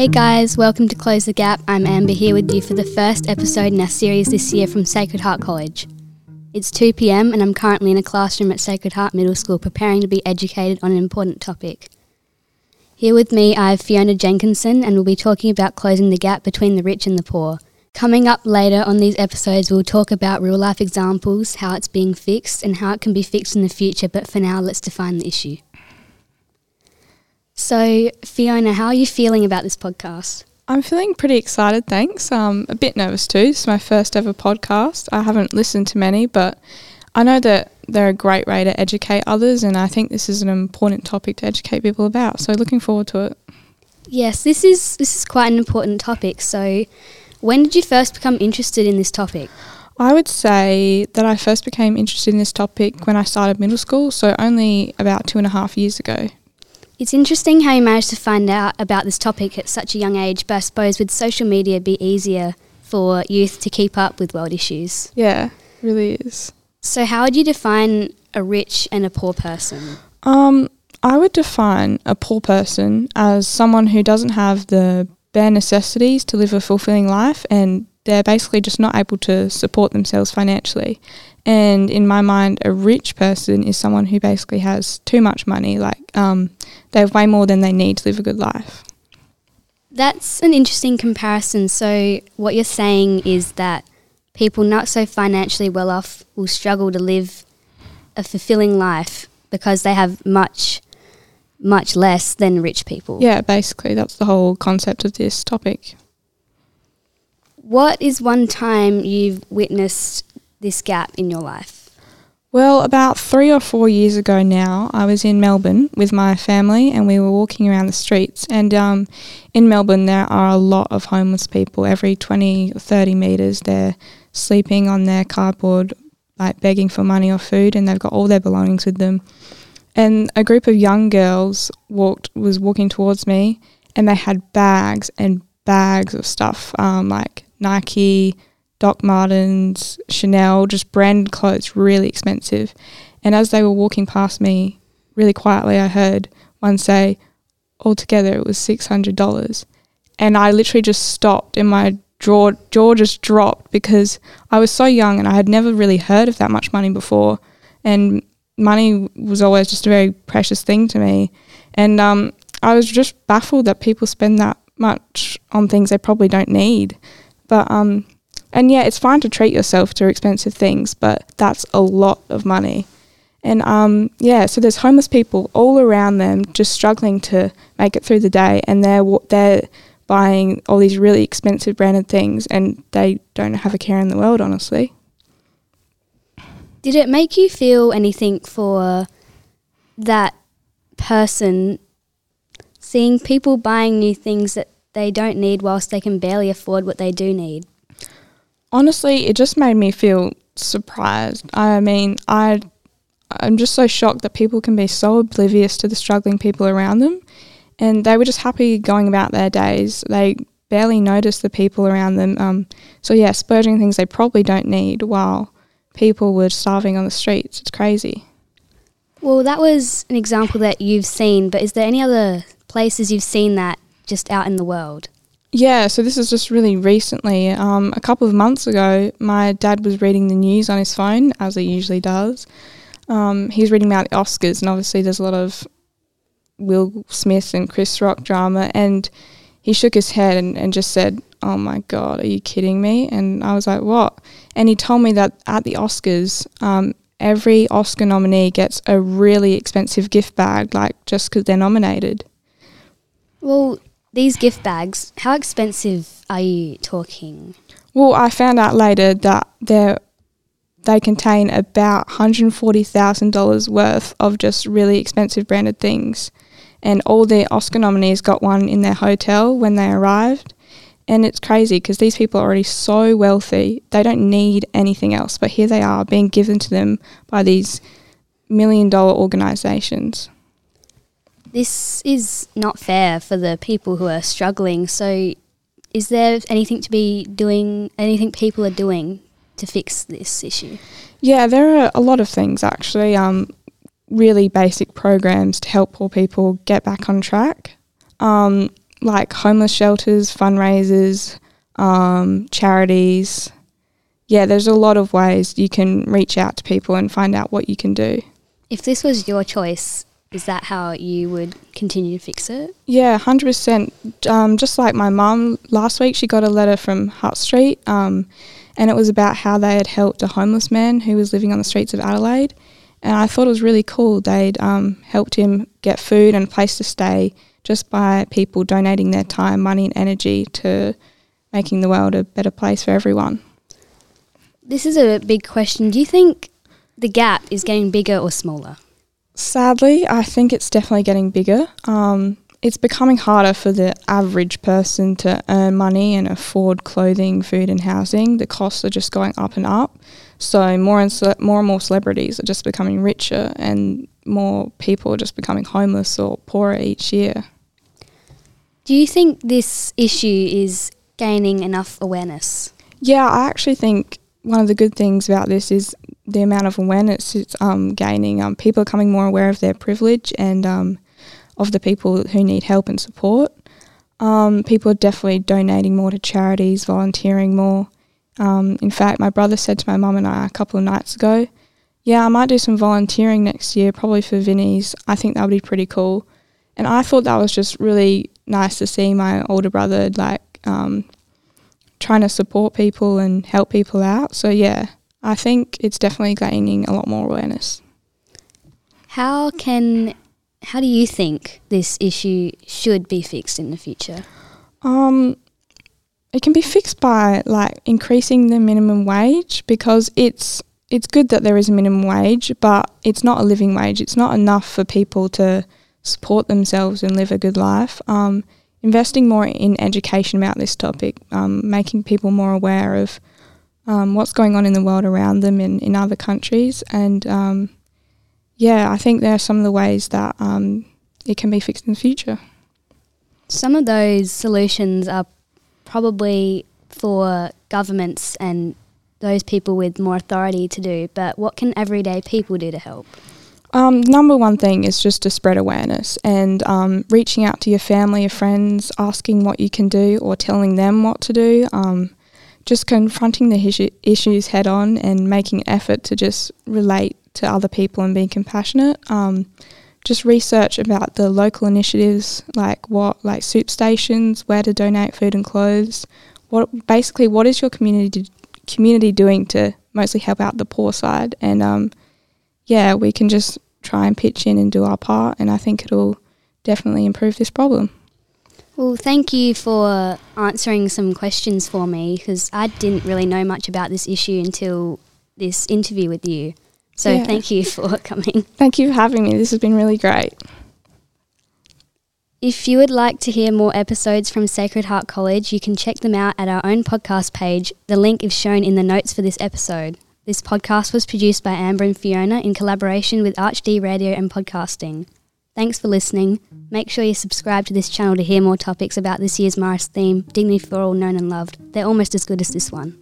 Hey guys, welcome to Close the Gap. I'm Amber here with you for the first episode in our series this year from Sacred Heart College. It's 2 pm and I'm currently in a classroom at Sacred Heart Middle School preparing to be educated on an important topic. Here with me, I have Fiona Jenkinson and we'll be talking about closing the gap between the rich and the poor. Coming up later on these episodes, we'll talk about real life examples, how it's being fixed, and how it can be fixed in the future, but for now, let's define the issue. So, Fiona, how are you feeling about this podcast? I'm feeling pretty excited, thanks. Um, a bit nervous too. It's my first ever podcast. I haven't listened to many, but I know that they're a great way to educate others, and I think this is an important topic to educate people about. So, looking forward to it. Yes, this is this is quite an important topic. So, when did you first become interested in this topic? I would say that I first became interested in this topic when I started middle school, so only about two and a half years ago. It's interesting how you managed to find out about this topic at such a young age, but I suppose with social media be easier for youth to keep up with world issues. Yeah, really is. So, how would you define a rich and a poor person? Um, I would define a poor person as someone who doesn't have the bare necessities to live a fulfilling life and they're basically just not able to support themselves financially. And in my mind, a rich person is someone who basically has too much money, like um, they have way more than they need to live a good life. That's an interesting comparison. So, what you're saying is that people not so financially well off will struggle to live a fulfilling life because they have much, much less than rich people. Yeah, basically, that's the whole concept of this topic. What is one time you've witnessed this gap in your life? Well, about three or four years ago now, I was in Melbourne with my family and we were walking around the streets. And um, in Melbourne, there are a lot of homeless people. Every 20 or 30 metres, they're sleeping on their cardboard, like begging for money or food, and they've got all their belongings with them. And a group of young girls walked was walking towards me, and they had bags and bags of stuff, um, like Nike, Doc Martens, Chanel, just branded clothes, really expensive. And as they were walking past me, really quietly, I heard one say, altogether it was $600. And I literally just stopped and my jaw, jaw just dropped because I was so young and I had never really heard of that much money before. And money was always just a very precious thing to me. And um, I was just baffled that people spend that much on things they probably don't need. But um, and yeah, it's fine to treat yourself to expensive things, but that's a lot of money. And um, yeah, so there's homeless people all around them just struggling to make it through the day, and they're they're buying all these really expensive branded things, and they don't have a care in the world, honestly. Did it make you feel anything for that person seeing people buying new things that they don't need whilst they can barely afford what they do need? Honestly, it just made me feel surprised. I mean, I I'm just so shocked that people can be so oblivious to the struggling people around them, and they were just happy going about their days. They barely noticed the people around them. Um, so yeah, splurging things they probably don't need while people were starving on the streets. It's crazy. Well, that was an example that you've seen, but is there any other places you've seen that just out in the world? Yeah, so this is just really recently. Um, a couple of months ago, my dad was reading the news on his phone, as he usually does. Um, reading about the Oscars, and obviously there's a lot of Will Smith and Chris Rock drama, and he shook his head and, and just said, Oh my God, are you kidding me? And I was like, What? And he told me that at the Oscars, um, every Oscar nominee gets a really expensive gift bag, like just because they're nominated. Well, these gift bags, how expensive are you talking? Well, I found out later that they they contain about $140,000 worth of just really expensive branded things. And all the Oscar nominees got one in their hotel when they arrived. And it's crazy because these people are already so wealthy, they don't need anything else. But here they are being given to them by these million dollar organizations this is not fair for the people who are struggling. So, is there anything to be doing, anything people are doing to fix this issue? Yeah, there are a lot of things actually. Um, really basic programs to help poor people get back on track. Um, like homeless shelters, fundraisers, um, charities. Yeah, there's a lot of ways you can reach out to people and find out what you can do. If this was your choice, is that how you would continue to fix it? Yeah, hundred um, percent. Just like my mum last week, she got a letter from Hutt Street, um, and it was about how they had helped a homeless man who was living on the streets of Adelaide. And I thought it was really cool. They'd um, helped him get food and a place to stay just by people donating their time, money, and energy to making the world a better place for everyone. This is a big question. Do you think the gap is getting bigger or smaller? Sadly, I think it's definitely getting bigger. Um, it's becoming harder for the average person to earn money and afford clothing, food, and housing. The costs are just going up and up. So more and ce- more and more celebrities are just becoming richer, and more people are just becoming homeless or poorer each year. Do you think this issue is gaining enough awareness? Yeah, I actually think one of the good things about this is the amount of awareness it's um, gaining. Um, people are becoming more aware of their privilege and um, of the people who need help and support. Um, people are definitely donating more to charities, volunteering more. Um, in fact, my brother said to my mum and I a couple of nights ago, "Yeah, I might do some volunteering next year, probably for Vinnie's. I think that would be pretty cool." And I thought that was just really nice to see my older brother like um, trying to support people and help people out. So yeah, I think it's definitely gaining a lot more awareness. How can how do you think this issue should be fixed in the future? Um, it can be fixed by like increasing the minimum wage because it's it's good that there is a minimum wage, but it's not a living wage. It's not enough for people to support themselves and live a good life. Um, investing more in education about this topic, um, making people more aware of um, what's going on in the world around them in, in other countries. And um, yeah, I think there are some of the ways that um, it can be fixed in the future. Some of those solutions are probably for governments and those people with more authority to do, but what can everyday people do to help? Um, number one thing is just to spread awareness and um, reaching out to your family or friends, asking what you can do or telling them what to do. Um, just confronting the issue, issues head on and making an effort to just relate to other people and being compassionate. Um, just research about the local initiatives, like what, like soup stations, where to donate food and clothes. What basically, what is your community community doing to mostly help out the poor side? And um, yeah, we can just try and pitch in and do our part, and I think it'll definitely improve this problem. Well, thank you for answering some questions for me because I didn't really know much about this issue until this interview with you. So yeah. thank you for coming. Thank you for having me. This has been really great. If you would like to hear more episodes from Sacred Heart College, you can check them out at our own podcast page. The link is shown in the notes for this episode. This podcast was produced by Amber and Fiona in collaboration with ArchD Radio and Podcasting. Thanks for listening. Make sure you subscribe to this channel to hear more topics about this year's Marist theme, Dignity for All Known and Loved. They're almost as good as this one.